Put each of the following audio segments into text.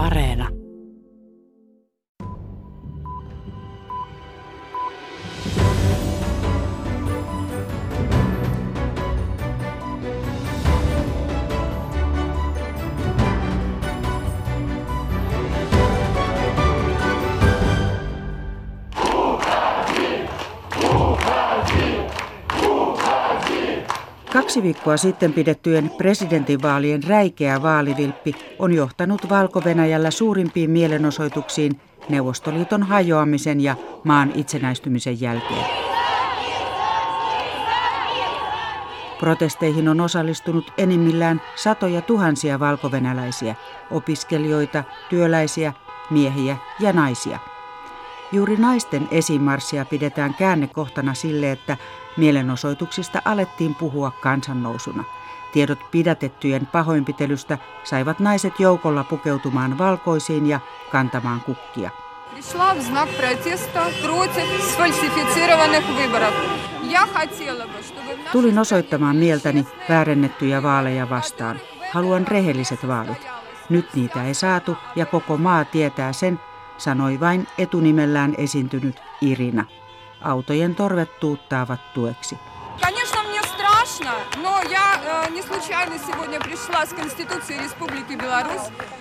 Areena. Kaksi viikkoa sitten pidettyjen presidentinvaalien räikeä vaalivilppi on johtanut Valko-Venäjällä suurimpiin mielenosoituksiin Neuvostoliiton hajoamisen ja maan itsenäistymisen jälkeen. Protesteihin on osallistunut enimmillään satoja tuhansia valkovenäläisiä, opiskelijoita, työläisiä, miehiä ja naisia. Juuri naisten esimarssia pidetään käännekohtana sille, että Mielenosoituksista alettiin puhua kansannousuna. Tiedot pidätettyjen pahoinpitelystä saivat naiset joukolla pukeutumaan valkoisiin ja kantamaan kukkia. Tulin osoittamaan mieltäni väärennettyjä vaaleja vastaan. Haluan rehelliset vaalit. Nyt niitä ei saatu ja koko maa tietää sen, sanoi vain etunimellään esiintynyt Irina. Autojen torvet tuuttaavat tueksi. Э,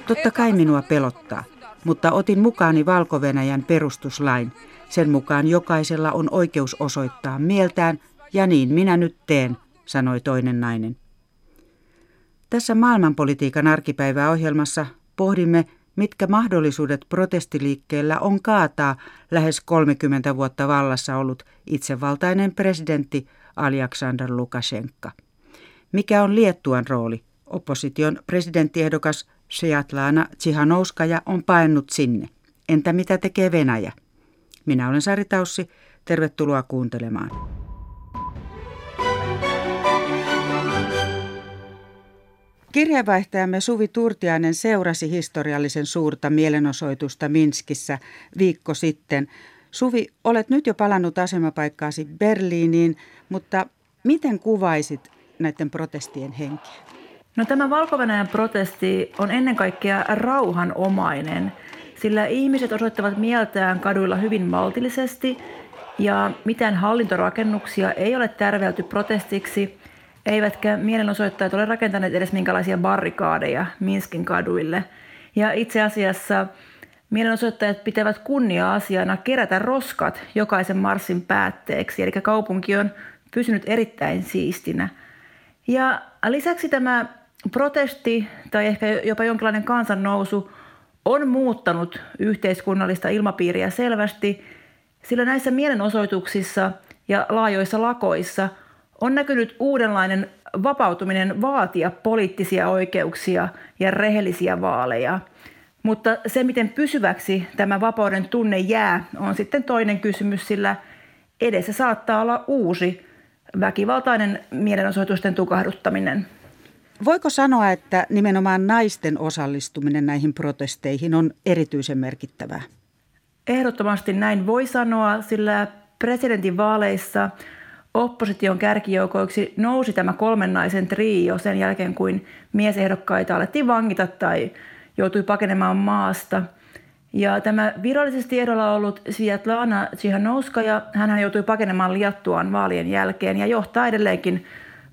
Totta kai minua pelottaa, mutta otin mukaani valko perustuslain. Sen mukaan jokaisella on oikeus osoittaa mieltään, ja niin minä nyt teen, sanoi toinen nainen. Tässä maailmanpolitiikan arkipäiväohjelmassa pohdimme, mitkä mahdollisuudet protestiliikkeellä on kaataa lähes 30 vuotta vallassa ollut itsevaltainen presidentti Aljaksandr Lukashenka. Mikä on Liettuan rooli? Opposition presidenttiehdokas Sviatlana Tsihanouskaja on paennut sinne. Entä mitä tekee Venäjä? Minä olen Sari Taussi. Tervetuloa kuuntelemaan. Kirjavaihtajamme Suvi Turtiainen seurasi historiallisen suurta mielenosoitusta Minskissä viikko sitten. Suvi, olet nyt jo palannut asemapaikkaasi Berliiniin, mutta miten kuvaisit näiden protestien henkeä? No tämä valko protesti on ennen kaikkea rauhanomainen, sillä ihmiset osoittavat mieltään kaduilla hyvin maltillisesti ja mitään hallintorakennuksia ei ole tärvelty protestiksi – eivätkä mielenosoittajat ole rakentaneet edes minkälaisia barrikaadeja Minskin kaduille. Ja itse asiassa mielenosoittajat pitävät kunnia-asiana kerätä roskat jokaisen marssin päätteeksi, eli kaupunki on pysynyt erittäin siistinä. Ja lisäksi tämä protesti tai ehkä jopa jonkinlainen kansannousu on muuttanut yhteiskunnallista ilmapiiriä selvästi, sillä näissä mielenosoituksissa ja laajoissa lakoissa – on näkynyt uudenlainen vapautuminen vaatia poliittisia oikeuksia ja rehellisiä vaaleja. Mutta se, miten pysyväksi tämä vapauden tunne jää, on sitten toinen kysymys, sillä edessä saattaa olla uusi väkivaltainen mielenosoitusten tukahduttaminen. Voiko sanoa, että nimenomaan naisten osallistuminen näihin protesteihin on erityisen merkittävää? Ehdottomasti näin voi sanoa, sillä presidentinvaaleissa – opposition kärkijoukoiksi nousi tämä kolmen naisen trio sen jälkeen, kuin miesehdokkaita alettiin vangita tai joutui pakenemaan maasta. Ja tämä virallisesti ehdolla ollut Sviatlana Tsihanouskaja, hän joutui pakenemaan Liattuaan vaalien jälkeen ja johtaa edelleenkin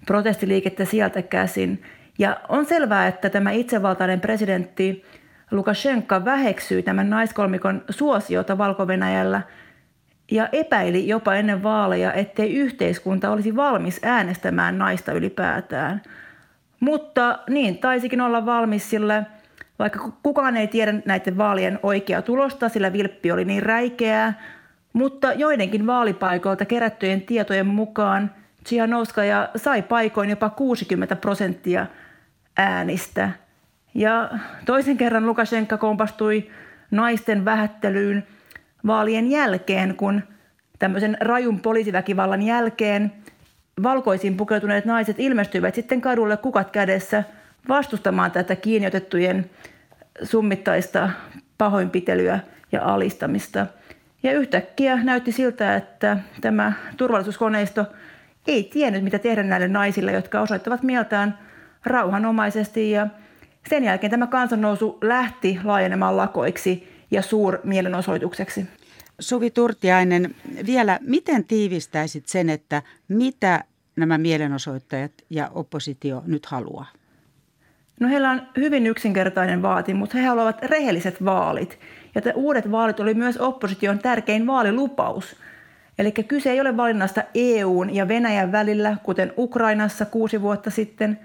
protestiliikettä sieltä käsin. Ja on selvää, että tämä itsevaltainen presidentti Lukashenka väheksyy tämän naiskolmikon suosiota valko ja epäili jopa ennen vaaleja, ettei yhteiskunta olisi valmis äänestämään naista ylipäätään. Mutta niin taisikin olla valmis, sillä vaikka kukaan ei tiedä näiden vaalien oikeaa tulosta, sillä vilppi oli niin räikeää, mutta joidenkin vaalipaikoilta kerättyjen tietojen mukaan Tsihanouskaja sai paikoin jopa 60 prosenttia äänistä. Ja toisen kerran Lukashenka kompastui naisten vähättelyyn – vaalien jälkeen, kun tämmöisen rajun poliisiväkivallan jälkeen valkoisiin pukeutuneet naiset ilmestyivät sitten kadulle kukat kädessä vastustamaan tätä kiinniotettujen summittaista pahoinpitelyä ja alistamista. Ja yhtäkkiä näytti siltä, että tämä turvallisuuskoneisto ei tiennyt, mitä tehdä näille naisille, jotka osoittavat mieltään rauhanomaisesti ja Sen jälkeen tämä kansannousu lähti laajenemaan lakoiksi ja suurmielenosoitukseksi. Suvi Turtiainen, vielä miten tiivistäisit sen, että mitä nämä mielenosoittajat ja oppositio nyt haluaa? No heillä on hyvin yksinkertainen vaatimus. He haluavat rehelliset vaalit. Ja uudet vaalit oli myös opposition tärkein vaalilupaus. Eli kyse ei ole valinnasta EUn ja Venäjän välillä, kuten Ukrainassa kuusi vuotta sitten,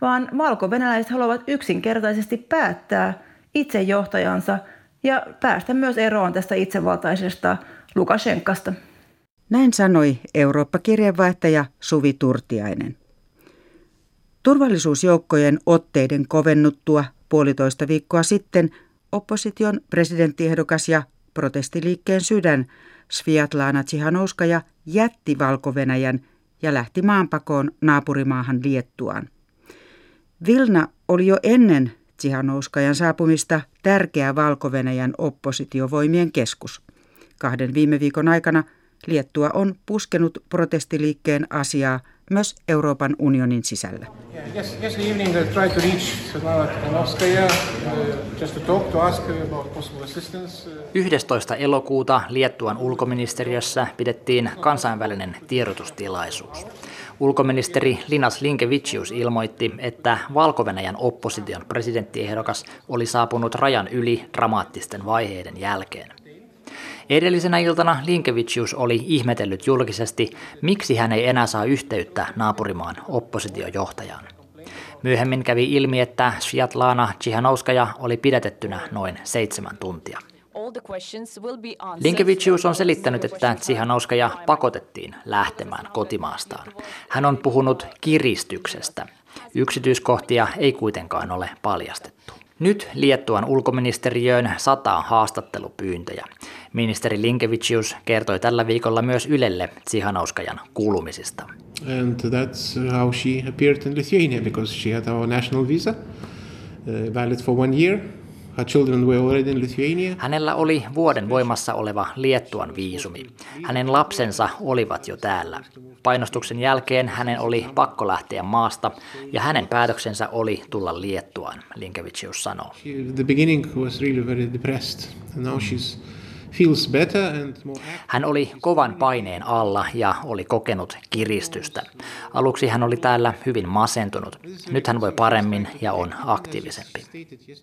vaan valko-venäläiset haluavat yksinkertaisesti päättää itse johtajansa ja päästä myös eroon tästä itsevaltaisesta Lukashenkasta. Näin sanoi Eurooppa-kirjeenvaihtaja Suvi Turtiainen. Turvallisuusjoukkojen otteiden kovennuttua puolitoista viikkoa sitten opposition presidenttiehdokas ja protestiliikkeen sydän Sviatlana Tsihanouskaja jätti valko ja lähti maanpakoon naapurimaahan Liettuaan. Vilna oli jo ennen Tsihanouskajan saapumista tärkeä valko oppositiovoimien keskus. Kahden viime viikon aikana Liettua on puskenut protestiliikkeen asiaa myös Euroopan unionin sisällä. Tried to reach 11. elokuuta Liettuan ulkoministeriössä pidettiin kansainvälinen tiedotustilaisuus. Ulkoministeri Linas Linkevicius ilmoitti, että valko opposition presidenttiehdokas oli saapunut rajan yli dramaattisten vaiheiden jälkeen. Edellisenä iltana Linkevicius oli ihmetellyt julkisesti, miksi hän ei enää saa yhteyttä naapurimaan oppositiojohtajaan. Myöhemmin kävi ilmi, että Sviatlana Tsihanouskaja oli pidätettynä noin seitsemän tuntia. Linkevicius on selittänyt, että Tsihanouskaja pakotettiin lähtemään kotimaastaan. Hän on puhunut kiristyksestä. Yksityiskohtia ei kuitenkaan ole paljastettu. Nyt Liettuan ulkoministeriöön sataa haastattelupyyntöjä. Ministeri Linkevicius kertoi tällä viikolla myös Ylelle Tsihanouskajan kuulumisista. And that's how she appeared in Lithuania because she had our national visa uh, valid for one year. Her children were already in Lithuania. Hänellä oli vuoden voimassa oleva Liettuan viisumi. Hänen lapsensa olivat jo täällä. Painostuksen jälkeen hänen oli pakko lähteä maasta ja hänen päätöksensä oli tulla Liettuaan, Linkevicius sanoo. The beginning was really very depressed. And now she's hän oli kovan paineen alla ja oli kokenut kiristystä. Aluksi hän oli täällä hyvin masentunut. Nyt hän voi paremmin ja on aktiivisempi.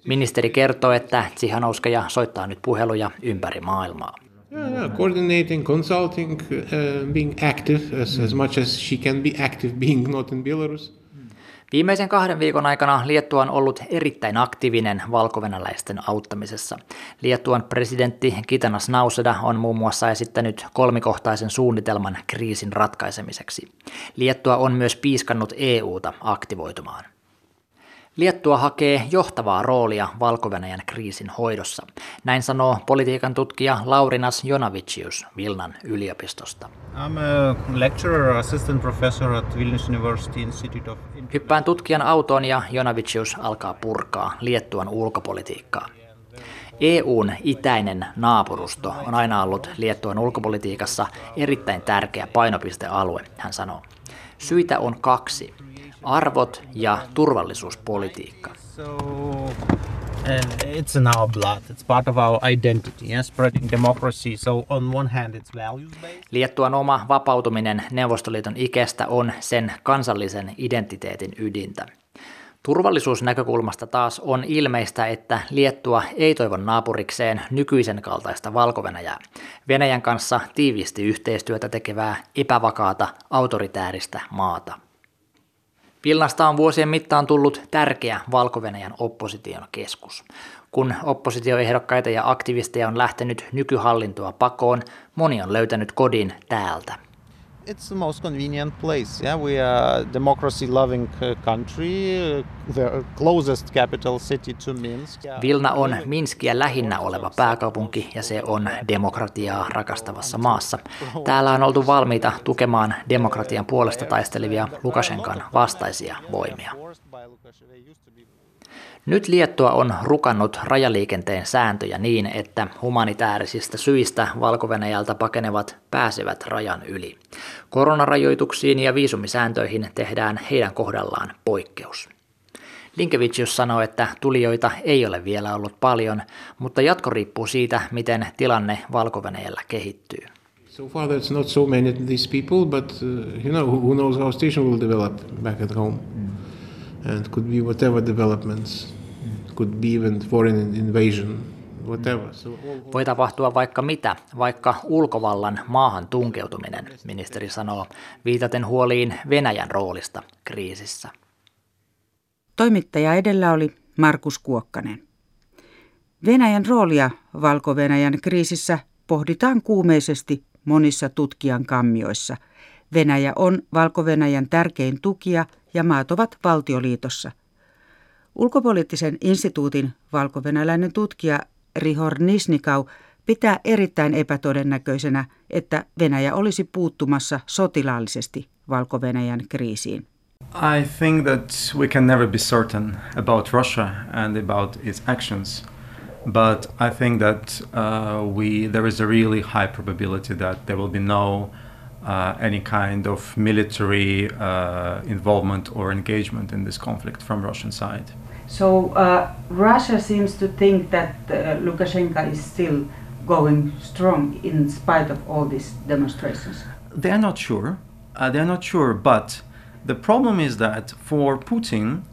Ministeri kertoo, että Tsihanouskaja soittaa nyt puheluja ympäri maailmaa. Yeah, coordinating, consulting, uh, being active as, as much as she can be active being not in Belarus. Viimeisen kahden viikon aikana Liettua on ollut erittäin aktiivinen valkovenäläisten auttamisessa. Liettuan presidentti Kitanas Nauseda on muun muassa esittänyt kolmikohtaisen suunnitelman kriisin ratkaisemiseksi. Liettua on myös piiskannut EUta aktivoitumaan. Liettua hakee johtavaa roolia valko kriisin hoidossa. Näin sanoo politiikan tutkija Laurinas Jonavicius Vilnan yliopistosta. I'm a lecturer, assistant professor at Vilnius University Institute of... Hyppään tutkijan autoon ja Jonavicius alkaa purkaa Liettuan ulkopolitiikkaa. EUn itäinen naapurusto on aina ollut Liettuan ulkopolitiikassa erittäin tärkeä painopistealue, hän sanoo. Syitä on kaksi arvot ja turvallisuuspolitiikka. Liettuan oma vapautuminen Neuvostoliiton ikestä on sen kansallisen identiteetin ydintä. Turvallisuusnäkökulmasta taas on ilmeistä, että Liettua ei toivo naapurikseen nykyisen kaltaista valko -Venäjää. Venäjän kanssa tiiviisti yhteistyötä tekevää epävakaata autoritääristä maata. Vilnasta on vuosien mittaan tullut tärkeä valko opposition keskus. Kun oppositioehdokkaita ja aktivisteja on lähtenyt nykyhallintoa pakoon, moni on löytänyt kodin täältä it's the most convenient place. Yeah, we are a democracy-loving uh, country, uh, the closest capital city to Minsk. Vilna on Minskiä lähinnä oleva pääkaupunki ja se on demokratiaa rakastavassa maassa. Täällä on oltu valmiita tukemaan demokratian puolesta taistelevia Lukashenkan vastaisia voimia. Nyt Liettua on rukannut rajaliikenteen sääntöjä niin, että humanitaarisista syistä valko pakenevat pääsevät rajan yli. Koronarajoituksiin ja viisumisääntöihin tehdään heidän kohdallaan poikkeus. Linkevicius sanoi, että tulijoita ei ole vielä ollut paljon, mutta jatko riippuu siitä, miten tilanne valko kehittyy. So far there's not so many of these people, but uh, you know, who knows how station will develop back at home. And it could be whatever developments, Voi tapahtua vaikka mitä, vaikka ulkovallan maahan tunkeutuminen, ministeri sanoo, viitaten huoliin Venäjän roolista kriisissä. Toimittaja edellä oli Markus Kuokkanen. Venäjän roolia Valko-Venäjän kriisissä pohditaan kuumeisesti monissa tutkijan kammioissa. Venäjä on Valko-Venäjän tärkein tukija ja maat ovat valtioliitossa. Ulkopoliittisen instituutin valkovenäläinen tutkija Rihor Nisnikau pitää erittäin epätodennäköisenä, että Venäjä olisi puuttumassa sotilaallisesti Valko-Venäjän kriisiin. I think that we can never be certain about Russia and about its actions, but I think that uh, we there is a really high probability that there will be no uh, any kind of military uh, involvement or engagement in this conflict from Russian side. So uh, Russia seems to think that uh, Lukashenko is still going strong in spite of all these demonstrations. They are not sure. Uh, they are not sure, but the problem is that for Putin.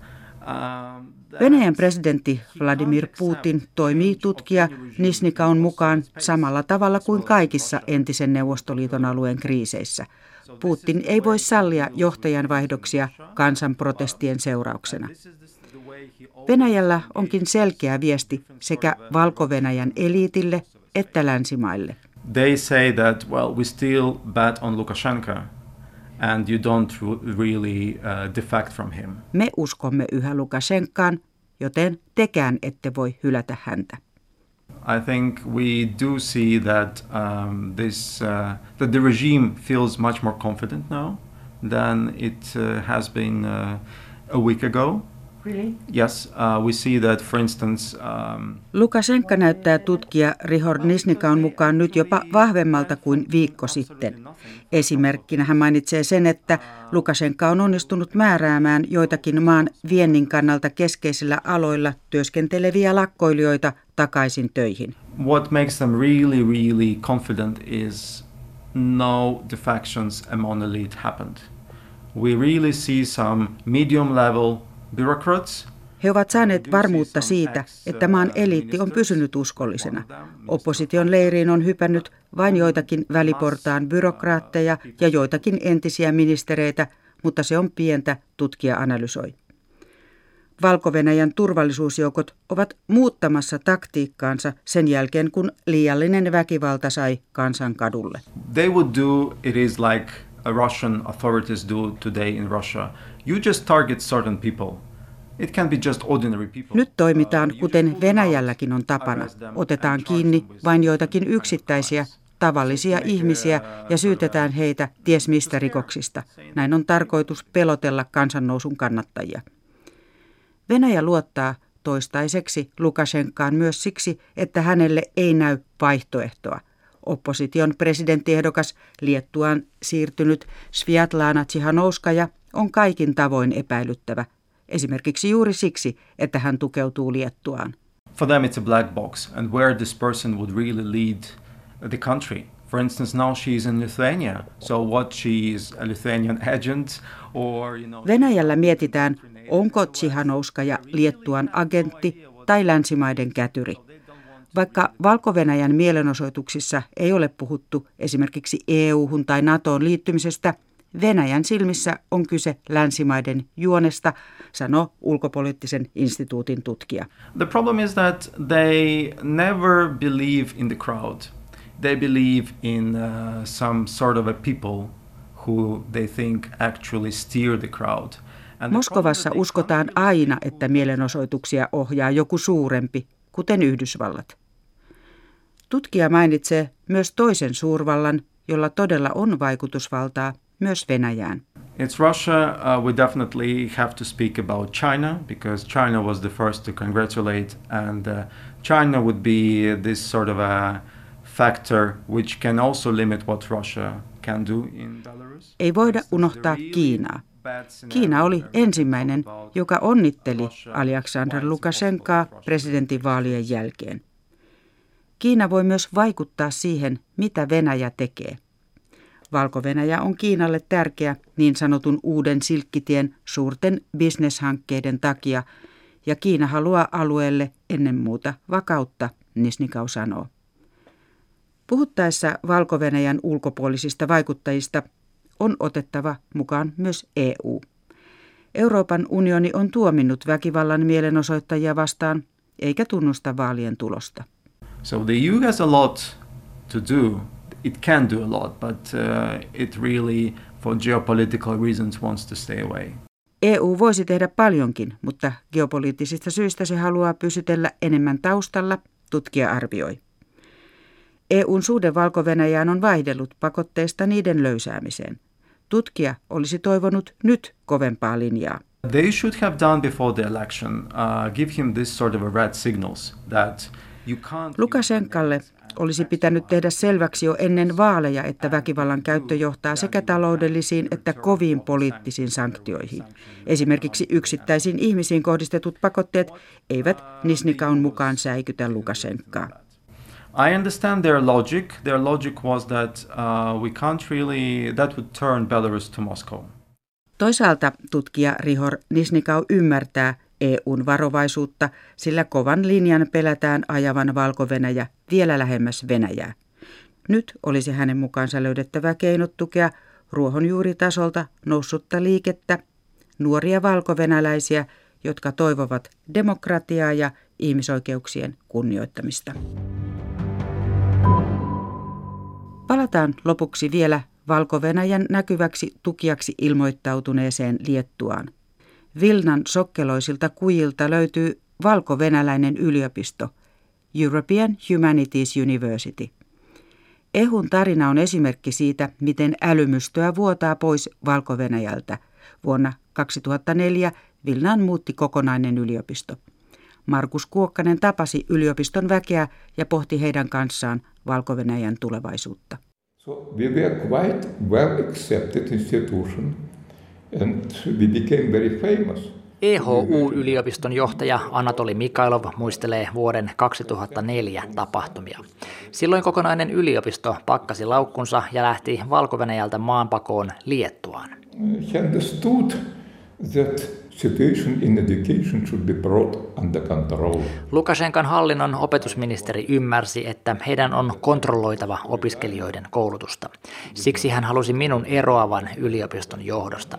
Um, Venäjän presidentti Vladimir Putin toimii tutkija Nisnikaun mukaan samalla tavalla kuin kaikissa entisen Neuvostoliiton alueen kriiseissä. Putin ei voi sallia johtajan vaihdoksia kansanprotestien seurauksena. Venäjällä onkin selkeä viesti sekä Valko-Venäjän eliitille että länsimaille. They say that well we still bet on Lukashenko and you don't really uh, defect from him. Me uskomme yhä Lukashenkaan, joten tekään ette voi hylätä häntä. I think we do see that um, this uh, that the regime feels much more confident now than it uh, has been uh, a week ago. Really? Yes, uh, we see that, for instance. Um, Lukashenka näyttää tutkija Rihor Nisnikaun mukaan nyt jopa vahvemmalta kuin viikko sitten. Esimerkkinä hän mainitsee sen, että Lukashenka on onnistunut määräämään joitakin maan viennin kannalta keskeisillä aloilla työskenteleviä lakkoilijoita takaisin töihin. what makes them really, really confident is no defections among elite happened. We really see some medium level He ovat saaneet varmuutta siitä, että maan eliitti on pysynyt uskollisena. Opposition leiriin on hypännyt vain joitakin väliportaan byrokraatteja ja joitakin entisiä ministereitä, mutta se on pientä, tutkija analysoi. valko turvallisuusjoukot ovat muuttamassa taktiikkaansa sen jälkeen, kun liiallinen väkivalta sai kansan kadulle. they would do it is like Russian authorities do today in Russia. You just target certain people. It can be just ordinary people. Nyt toimitaan Uh, kuten Venäjälläkin on tapana. Otetaan kiinni vain joitakin yksittäisiä tavallisia ihmisiä ja syytetään heitä ties mistä rikoksista. Näin on tarkoitus pelotella kansannousun kannattajia. Venäjä luottaa toistaiseksi Lukashenkaan myös siksi, että hänelle ei näy vaihtoehtoa. Opposition presidenttiehdokas Liettuaan siirtynyt Sviatlana Tsihanouskaja on kaikin tavoin epäilyttävä, esimerkiksi juuri siksi, että hän tukeutuu Liettuaan. For them, it's a black box, and where this person would really lead the country. For instance, now she's in Lithuania. So what? She is a Lithuanian agent, or you know. Venäjällä mietitään, onko Tsihanouskaja Liettuan agentti tai länsimaiden kätyri. Vaikka valko mielenosoituksissa ei ole puhuttu esimerkiksi EU-hun tai NATOon liittymisestä, Venäjän silmissä on kyse länsimaiden juonesta, sanoo ulkopoliittisen instituutin tutkija. The problem is that they never believe in the crowd. They believe in uh, some sort of a people who they think actually steer the crowd. Moskovassa uskotaan aina, että mielenosoituksia ohjaa joku suurempi, kuten Yhdysvallat. Tutkija mainitsee myös toisen suurvallan, jolla todella on vaikutusvaltaa, myös Venäjään. It's Russia. Uh, we definitely have to speak about China because China was the first to congratulate, and uh, China would be this sort of a factor which can also limit what Russia can do in Belarus. Ei voida unohtaa Kiinaa. Kiina oli ensimmäinen, joka onnitteli Alexander Lukashenkaa presidentinvaalien jälkeen. Kiina voi myös vaikuttaa siihen, mitä Venäjä tekee. Valko-Venäjä on Kiinalle tärkeä niin sanotun uuden silkkitien suurten bisneshankkeiden takia, ja Kiina haluaa alueelle ennen muuta vakautta, Nisnikau sanoo. Puhuttaessa valko ulkopuolisista vaikuttajista on otettava mukaan myös EU. Euroopan unioni on tuominnut väkivallan mielenosoittajia vastaan eikä tunnusta vaalien tulosta. So the EU has a lot to do. It can do a lot, but uh, it really, for geopolitical reasons, wants to stay away. EU voisi tehdä paljonkin, mutta geopoliittisista syistä se haluaa pysytellä enemmän taustalla, tutkija arvioi. EUn suhde valko on vaihdellut pakotteista niiden löysäämiseen. Tutkija olisi toivonut nyt kovempaa linjaa. They should have done before the election, uh, give him this sort of a red signals that Lukashenkalle olisi pitänyt tehdä selväksi jo ennen vaaleja, että väkivallan käyttö johtaa sekä taloudellisiin että koviin poliittisiin sanktioihin. Esimerkiksi yksittäisiin ihmisiin kohdistetut pakotteet eivät Nisnikaun mukaan säikytä Lukashenkaa. I understand their logic. Their logic was that uh, we can't really, that would turn Belarus to Moscow. Toisaalta tutkija Rihor Nisnikau ymmärtää EUn varovaisuutta, sillä kovan linjan pelätään ajavan valko vielä lähemmäs Venäjää. Nyt olisi hänen mukaansa löydettävä keinot tukea ruohonjuuritasolta noussutta liikettä, nuoria valkovenäläisiä, jotka toivovat demokratiaa ja ihmisoikeuksien kunnioittamista. Palataan lopuksi vielä valko näkyväksi tukijaksi ilmoittautuneeseen Liettuaan. Vilnan sokkeloisilta kujilta löytyy valko-venäläinen yliopisto, European Humanities University. Ehun tarina on esimerkki siitä, miten älymystöä vuotaa pois valko. Vuonna 2004 Vilnaan muutti kokonainen yliopisto. Markus Kuokkanen tapasi yliopiston väkeä ja pohti heidän kanssaan valko tulevaisuutta. So we were quite well accepted institution and we became very famous. EHU-yliopiston johtaja Anatoli Mikailov muistelee vuoden 2004 tapahtumia. Silloin kokonainen yliopisto pakkasi laukkunsa ja lähti valko maanpakoon Liettuaan. He understood that situation in education should be brought under control. Lukashenkan hallinnon opetusministeri ymmärsi, että heidän on kontrolloitava opiskelijoiden koulutusta. Siksi hän halusi minun eroavan yliopiston johdosta.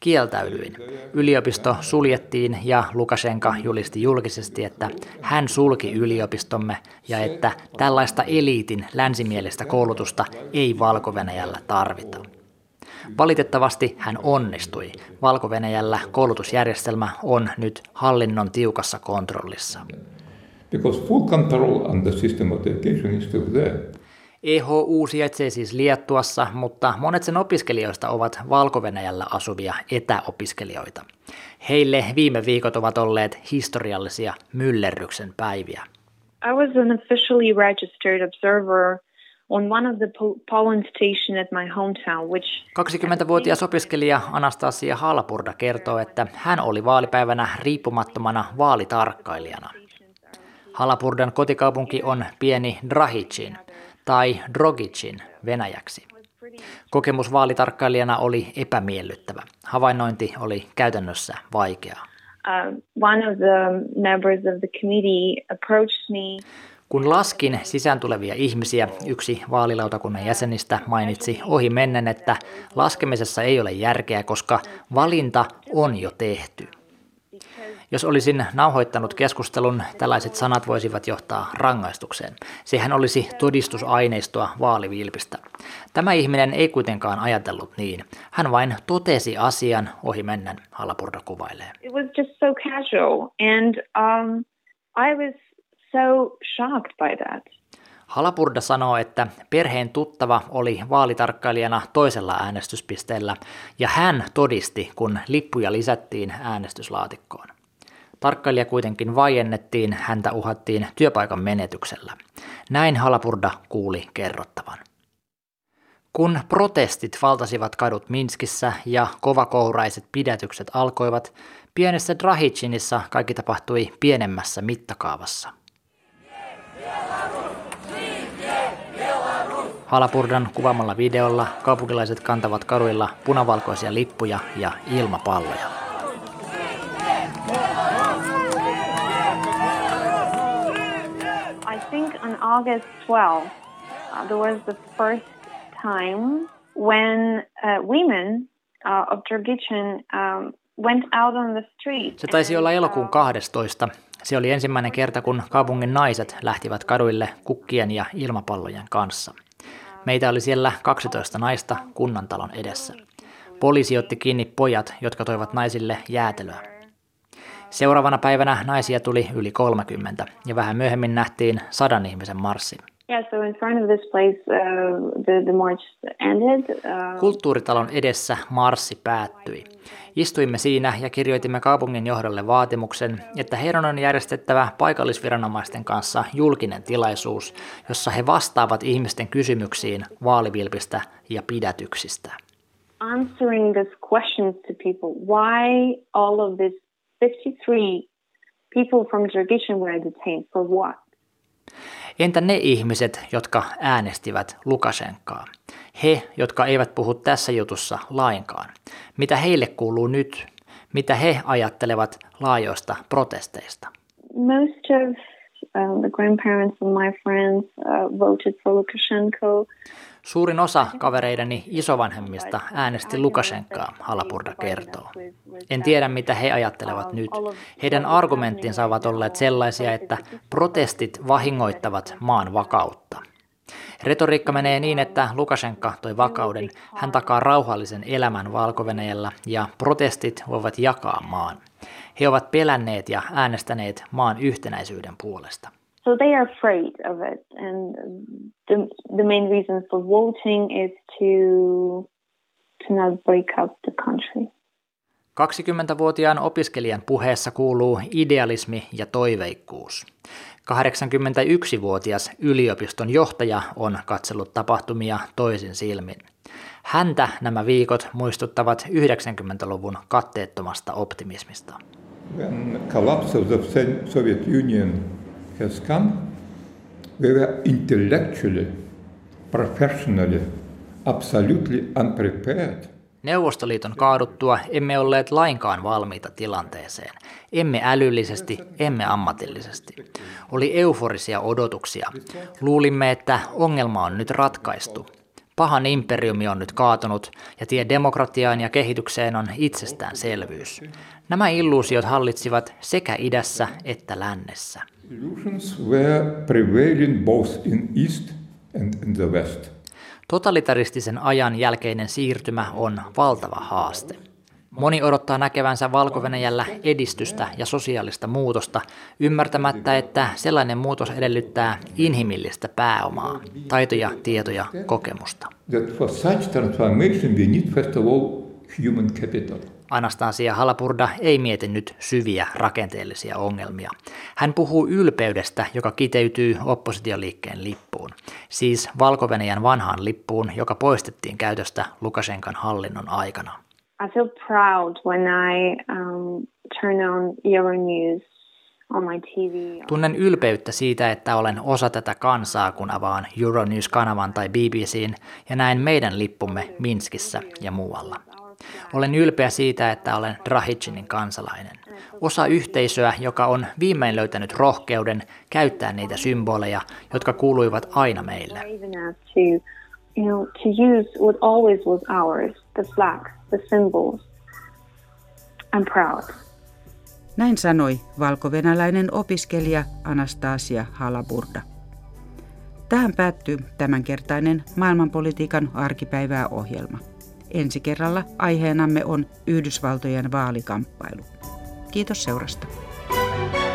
Kieltäydyin. Yliopisto suljettiin ja Lukashenka julisti julkisesti, että hän sulki yliopistomme ja että tällaista eliitin länsimielistä koulutusta ei valko tarvita. Valitettavasti hän onnistui. valko koulutusjärjestelmä on nyt hallinnon tiukassa kontrollissa. Because full control on the system of education is still there. EHU sijaitsee siis Liettuassa, mutta monet sen opiskelijoista ovat valko asuvia etäopiskelijoita. Heille viime viikot ovat olleet historiallisia myllerryksen päiviä. I was an officially registered observer on one of the polling station at my hometown, which 20-vuotias opiskelija Anastasia Halpurda kertoo, että hän oli vaalipäivänä riippumattomana vaalitarkkailijana. Halapurdan kotikaupunki on pieni Drahicin tai Drogicin venäjäksi. Kokemus vaalitarkkailijana oli epämiellyttävä. Havainnointi oli käytännössä vaikeaa. Uh, kun laskin sisään tulevia ihmisiä, yksi vaalilautakunnan jäsenistä mainitsi ohi mennen, että laskemisessa ei ole järkeä, koska valinta on jo tehty. Jos olisin nauhoittanut keskustelun, tällaiset sanat voisivat johtaa rangaistukseen. Sehän olisi todistusaineistoa vaalivilpistä. Tämä ihminen ei kuitenkaan ajatellut niin. Hän vain totesi asian ohi mennen, Halapurda kuvailee. It was just so casual and um, I was so shocked by that. Halapurda sanoo, että perheen tuttava oli vaalitarkkailijana toisella äänestyspisteellä ja hän todisti, kun lippuja lisättiin äänestyslaatikkoon. Tarkkailija kuitenkin vaiennettiin, häntä uhattiin työpaikan menetyksellä. Näin Halapurda kuuli kerrottavan. Kun protestit valtasivat kadut Minskissä ja kovakouraiset pidätykset alkoivat, pienessä Drahichinissa kaikki tapahtui pienemmässä mittakaavassa. Halapurdan kuvaamalla videolla kaupunkilaiset kantavat kaduilla punavalkoisia lippuja ja ilmapalloja. I think on August 12, uh, there was the first time when uh, women uh, of Dragichin um, went out on the street. Se taisi olla elokuun 12. Se oli ensimmäinen kerta, kun kaupungin naiset lähtivät kaduille kukkien ja ilmapallojen kanssa. Meitä oli siellä 12 naista kunnantalon edessä. Poliisi otti kiinni pojat, jotka toivat naisille jäätelöä. Seuraavana päivänä naisia tuli yli 30 ja vähän myöhemmin nähtiin sadan ihmisen marssi. Uh. Uh, Kulttuuritalon edessä marssi päättyi. Istuimme siinä ja kirjoitimme kaupungin johdolle vaatimuksen, että heidän on järjestettävä paikallisviranomaisten kanssa julkinen tilaisuus, jossa he vastaavat ihmisten kysymyksiin vaalivilpistä ja pidätyksistä. answering these questions to people. Why all of these 53 people from were detained? For what? Entä ne ihmiset, jotka äänestivät Lukashenkaa? He, jotka eivät puhu tässä jutussa lainkaan. Mitä heille kuuluu nyt? Mitä he ajattelevat laajoista protesteista? Most of the grandparents of my friends uh, voted for Lukashenko. Suurin osa kavereideni isovanhemmista äänesti Lukashenkaa, Halapurda kertoo. En tiedä, mitä he ajattelevat nyt. Heidän argumenttinsa ovat olleet sellaisia, että protestit vahingoittavat maan vakautta. Retoriikka menee niin, että Lukashenka toi vakauden, hän takaa rauhallisen elämän valko ja protestit voivat jakaa maan. He ovat pelänneet ja äänestäneet maan yhtenäisyyden puolesta. So they are afraid of it. And the, the main reason for voting is to, to not break up the country. 20-vuotiaan opiskelijan puheessa kuuluu idealismi ja toiveikkuus. 81-vuotias yliopiston johtaja on katsellut tapahtumia toisin silmin. Häntä nämä viikot muistuttavat 90-luvun katteettomasta optimismista. When collapse of the Soviet Union has come, we were intellectually, professionally, absolutely unprepared – Neuvostoliiton kaaduttua emme olleet lainkaan valmiita tilanteeseen. Emme älyllisesti, emme ammatillisesti. Oli euforisia odotuksia. Luulimme, että ongelma on nyt ratkaistu. Pahan imperiumi on nyt kaatunut ja tie demokratiaan ja kehitykseen on itsestäänselvyys. Nämä illuusiot hallitsivat sekä idässä että lännessä. Illusions were prevailing both in East and in the West. Totalitaristisen ajan jälkeinen siirtymä on valtava haaste. Moni odottaa näkevänsä valko edistystä ja sosiaalista muutosta, ymmärtämättä, että sellainen muutos edellyttää inhimillistä pääomaa, taitoja, tietoja, kokemusta. Anastasia Halapurda ei mieti nyt syviä rakenteellisia ongelmia. Hän puhuu ylpeydestä, joka kiteytyy oppositioliikkeen lippuun. Siis valko vanhaan lippuun, joka poistettiin käytöstä Lukashenkan hallinnon aikana. I feel proud when I um, turn on Euronews. Tunnen ylpeyttä siitä, että olen osa tätä kansaa, kun avaan Euronews-kanavan tai BBCin ja näen meidän lippumme Minskissä ja muualla. Olen ylpeä siitä, että olen Drahicinin kansalainen. Osa yhteisöä, joka on viimein löytänyt rohkeuden käyttää niitä symboleja, jotka kuuluivat aina meille. Näin sanoi valkovenäläinen opiskelija Anastasia Halaburda. Tähän päättyy tämänkertainen maailmanpolitiikan arkipäivää ohjelma. Ensi kerralla aiheenamme on Yhdysvaltojen vaalikamppailu. Kiitos seurasta. thank you